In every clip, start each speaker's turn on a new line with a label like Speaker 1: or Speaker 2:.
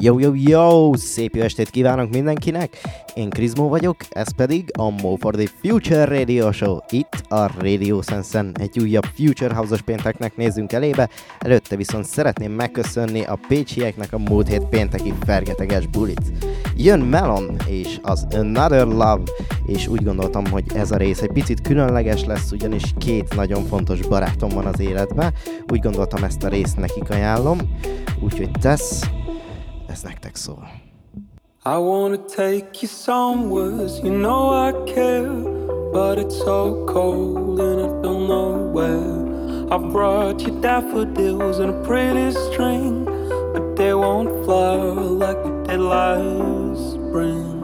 Speaker 1: Jó, jó, jó! Szép jó estét kívánok mindenkinek! Én Krizmó vagyok, ez pedig a Mo for the Future Radio Show. Itt a Radio Sense-en egy újabb Future House-os pénteknek nézzünk elébe. Előtte viszont szeretném megköszönni a pécsieknek a múlt hét pénteki fergeteges bulit. Jön Melon és az Another Love, és úgy gondoltam, hogy ez a rész egy picit különleges lesz, ugyanis két nagyon fontos barátom van az életben. Úgy gondoltam ezt a részt nekik ajánlom, úgyhogy tesz, ez nektek szól.
Speaker 2: I wanna take you somewhere, you know I care, but it's so cold and I don't know where. I brought you daffodils and a pretty string, but they won't flower like they did last spring.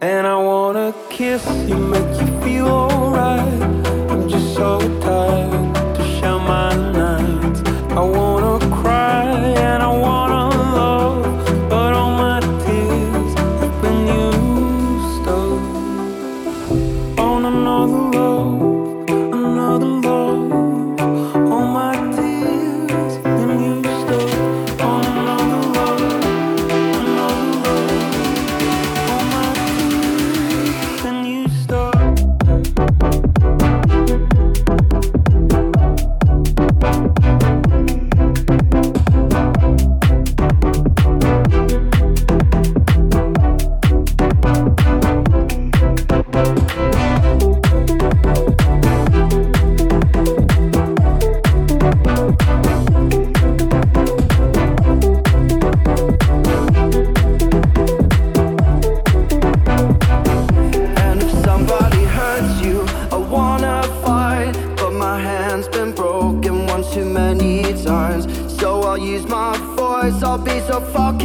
Speaker 2: And I wanna kiss you, make you feel alright. I'm just so tired to share my nights. I wanna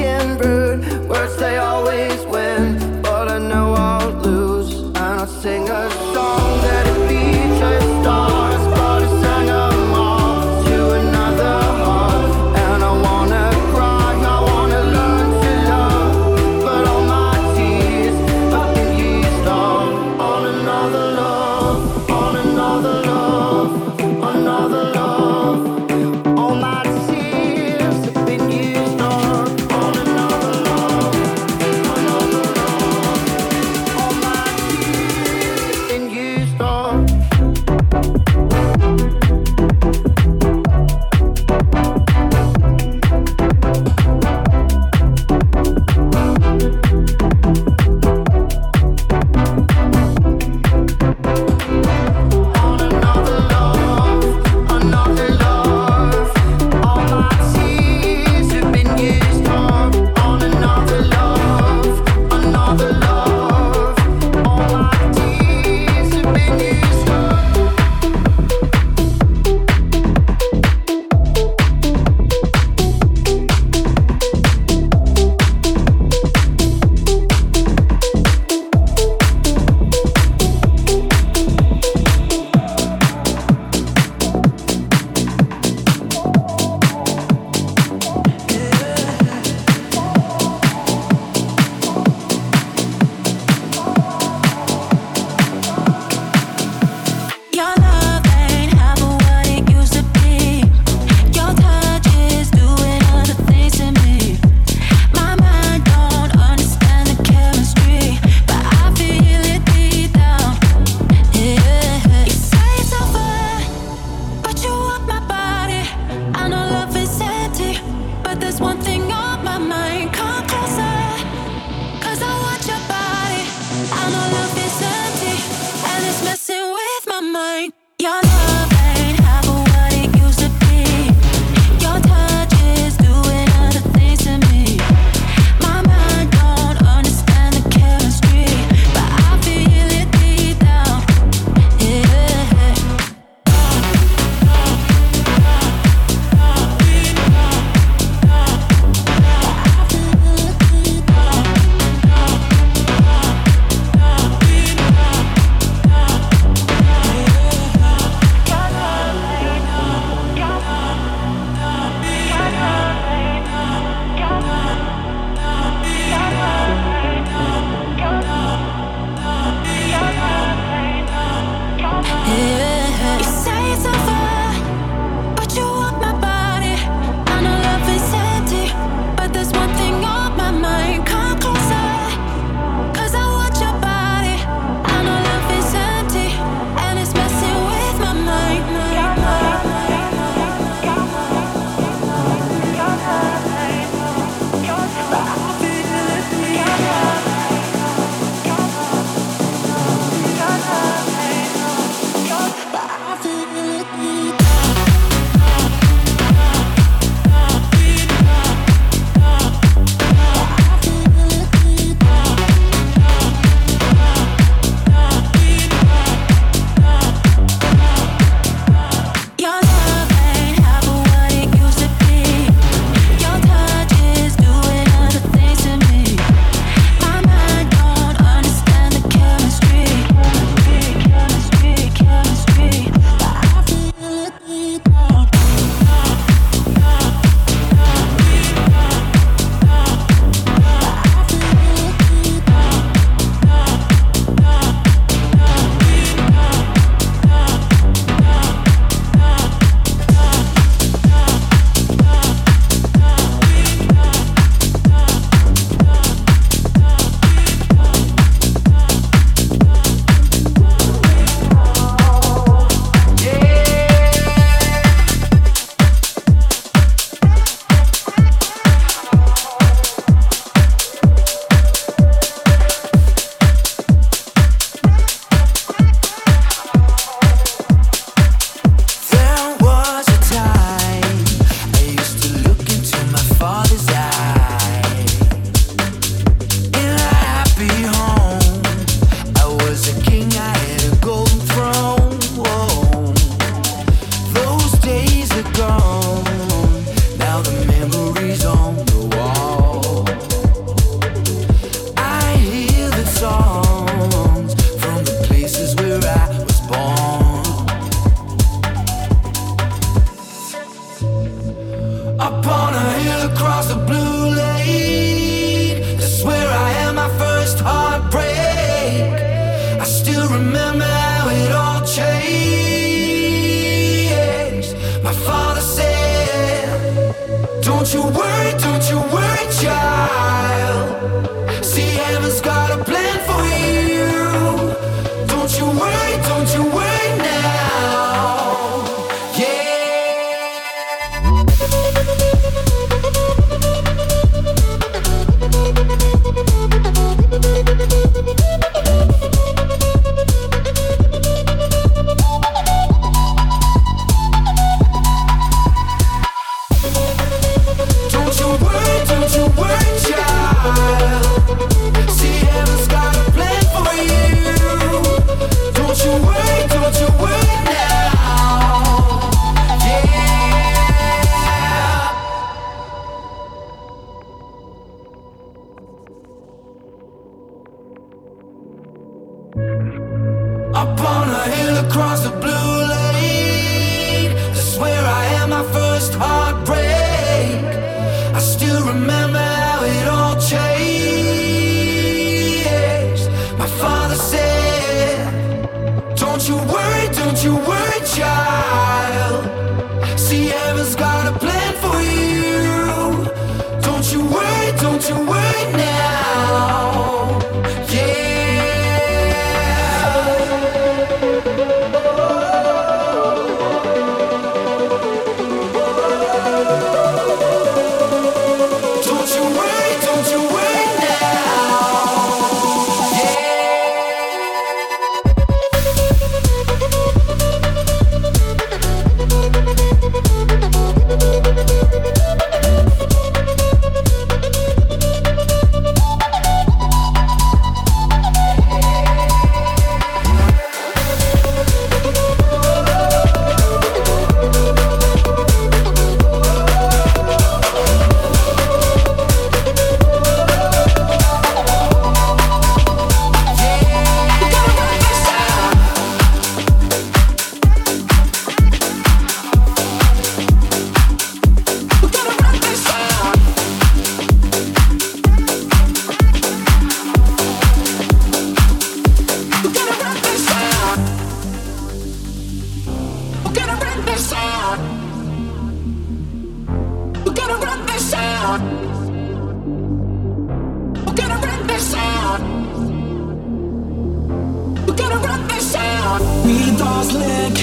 Speaker 3: fucking. Words they always win, but I know I'll lose. And I'll sing a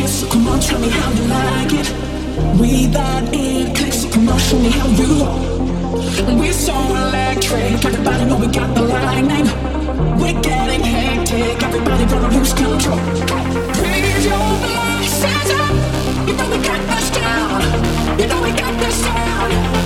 Speaker 3: So come on,
Speaker 4: tell me how you like it. Without it, click. So come on, show me how you are. We're so electric. Everybody know we got the lightning. We're getting hectic. Everybody gonna lose control. Raise your voices up. You know we got the sound. You know we got the
Speaker 5: sound.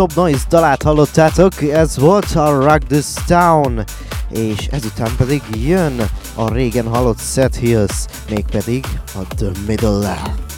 Speaker 6: Stop Noise dalát hallottátok, ez volt a Rock This Town, és ezután pedig jön a régen hallott Seth Hills, mégpedig a The Middle-lel.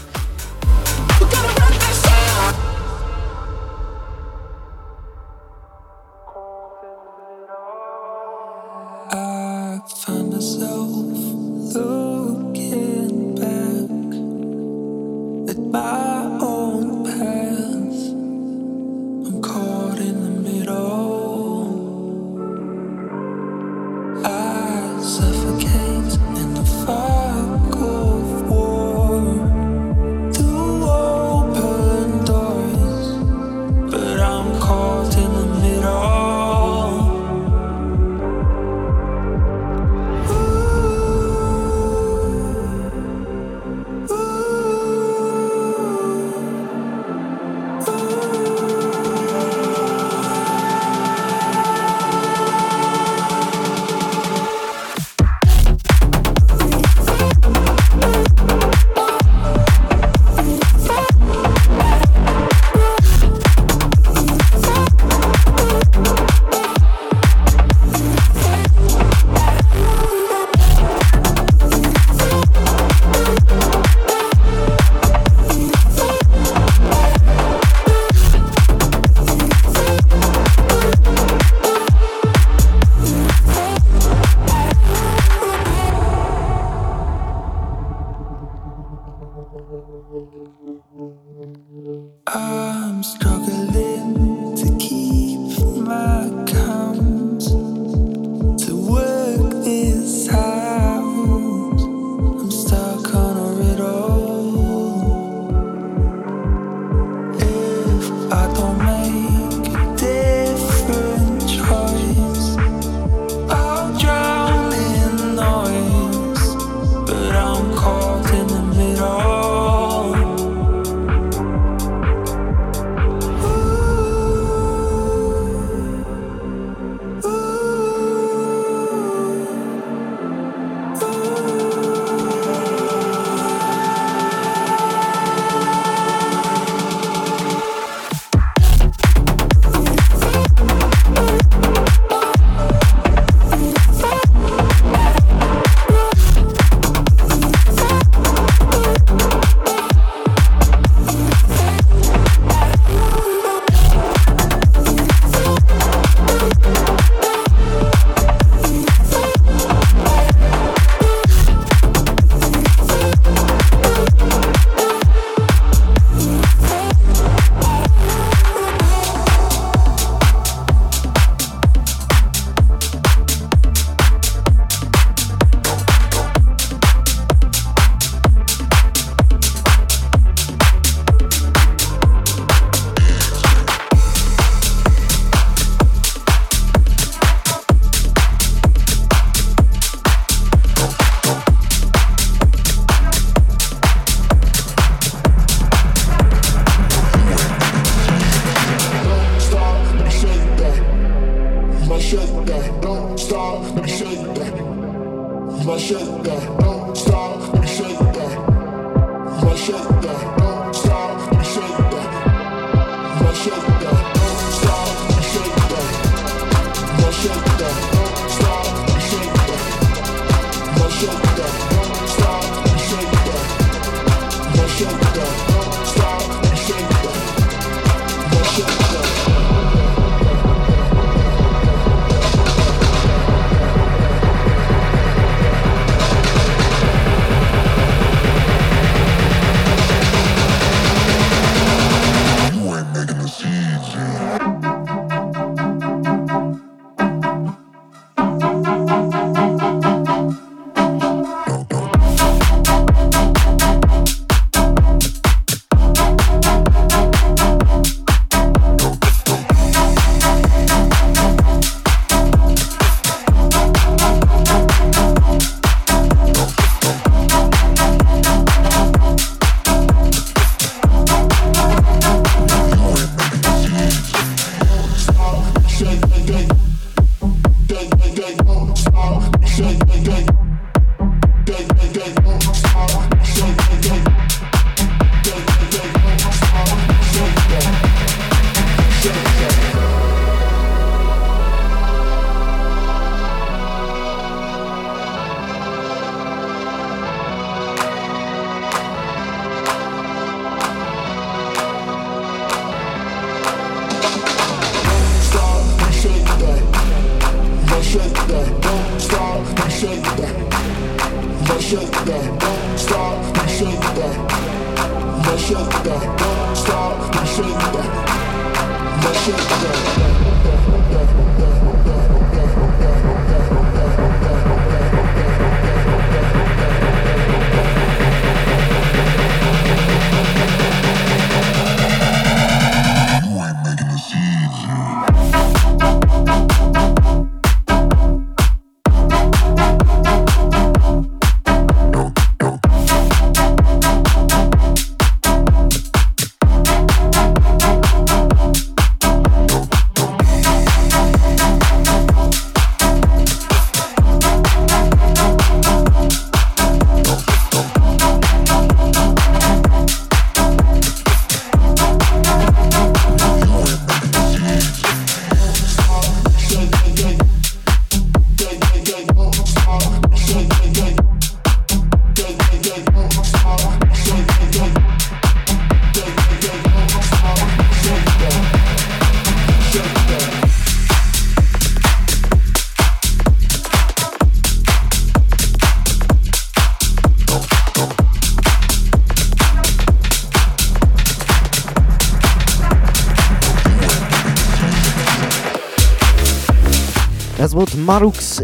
Speaker 7: shake
Speaker 5: that.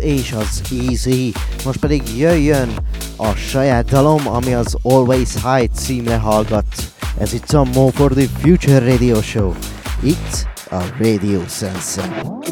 Speaker 5: és az Easy. Most pedig jöjjön a saját dalom, ami az Always High címre hallgat. Ez itt a More for the Future Radio Show. Itt a Radio
Speaker 1: Sensor.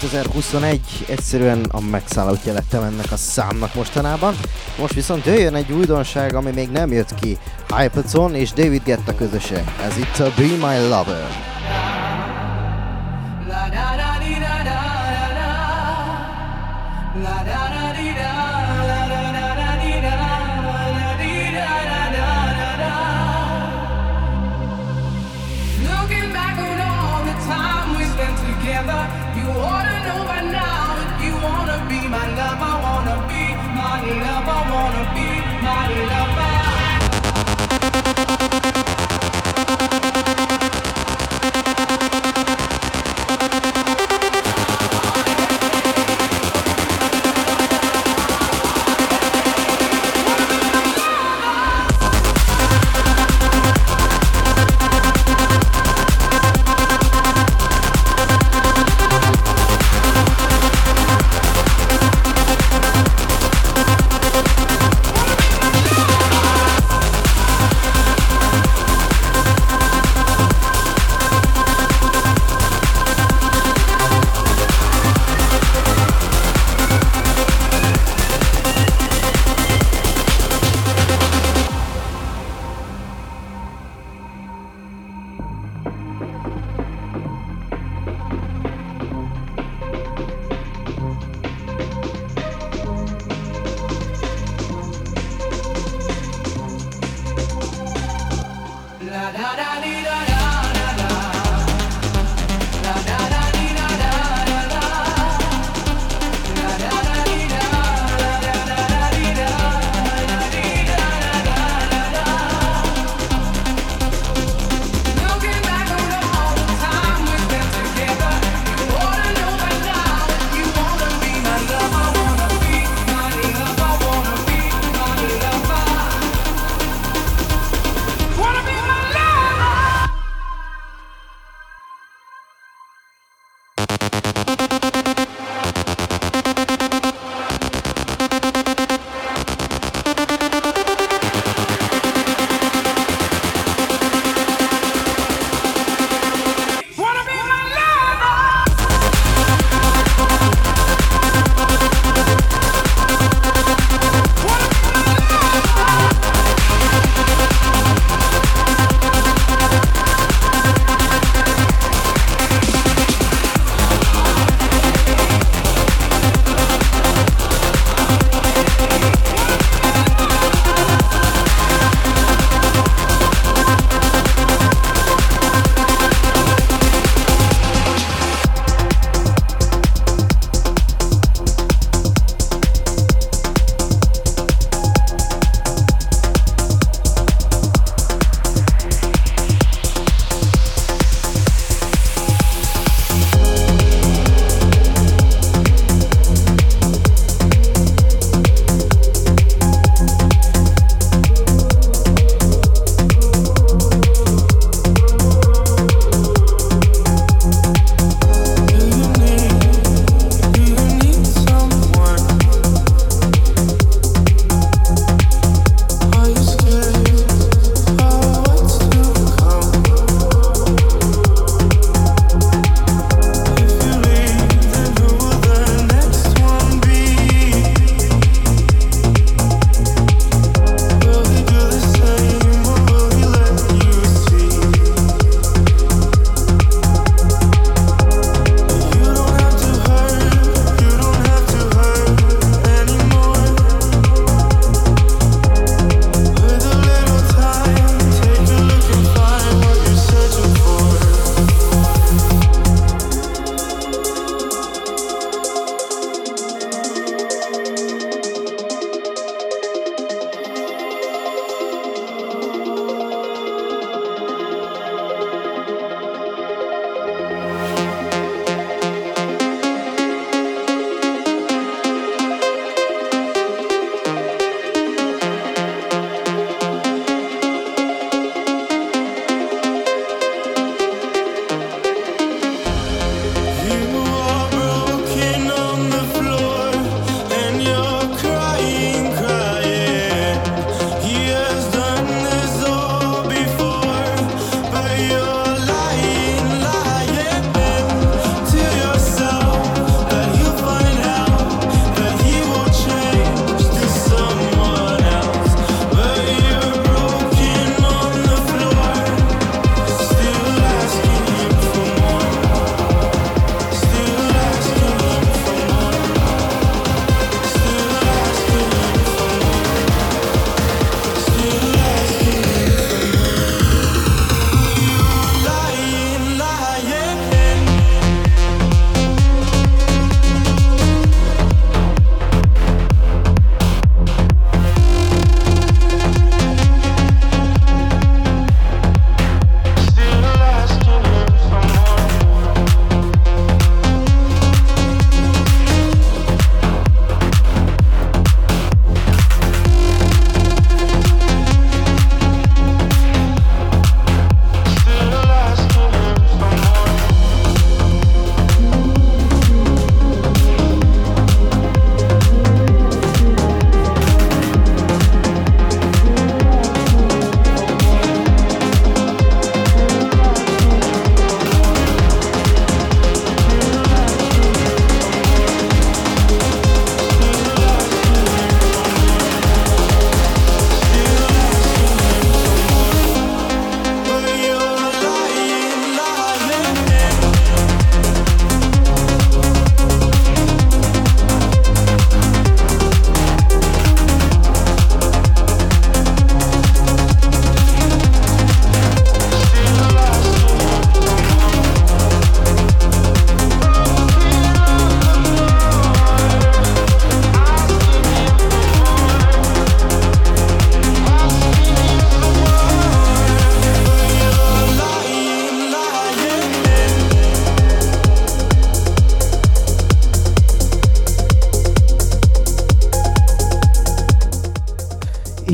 Speaker 1: 2021 egyszerűen a megszállottja lettem ennek a számnak mostanában. Most viszont jöjjön egy újdonság, ami még nem jött ki. Hypetson és David Getta közöse. Ez itt a Be My Lover.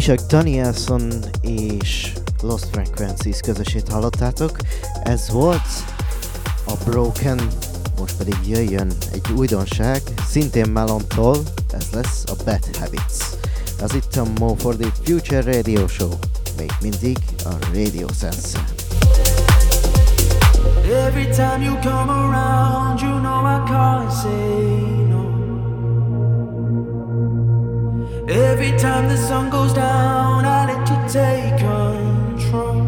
Speaker 1: Ishak Danielson és Lost Frequencies közösét hallottátok. Ez volt a Broken, most pedig jöjjön egy újdonság, szintén Melontól, ez lesz a Bad Habits. Ez itt a Mo for the Future Radio Show, még mindig a Radio Sense.
Speaker 2: Every time you come around, you know I can't say time the sun goes down, I let you take control.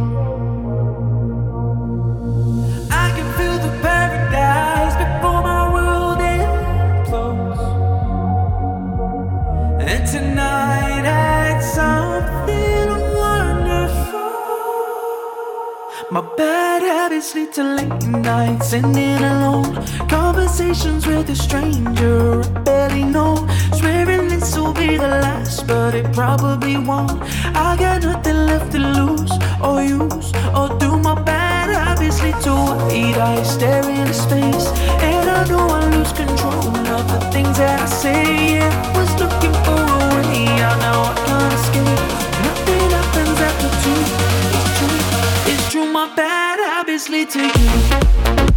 Speaker 2: I can feel the paradise before my world implodes. And tonight had something wonderful. My bad habits lead to late nights and in alone conversations with a stranger I barely know. Swearing this will be the last, but it probably won't. I got nothing left to lose or use or do. My bad habits lead to white eyes staring into space, and I know I lose control of the things that I say. Yeah, was looking for a way. I know I can't escape. Nothing happens after two. It's true. It's true. My bad habits lead to you.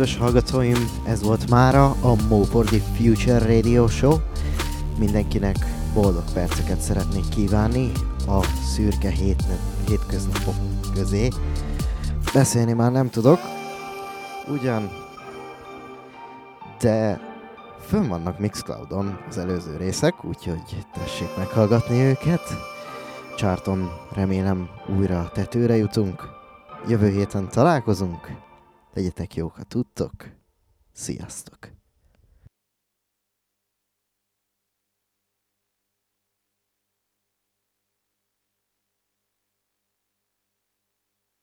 Speaker 1: Kedves hallgatóim, ez volt mára a Mo for the Future Radio Show. Mindenkinek boldog perceket szeretnék kívánni a szürke hét, hétköznapok közé. Beszélni már nem tudok, ugyan, de fönn vannak Mixcloudon az előző részek, úgyhogy tessék meghallgatni őket. Charton remélem újra tetőre jutunk. Jövő héten találkozunk. Legyetek jók, ha tudtok. Sziasztok!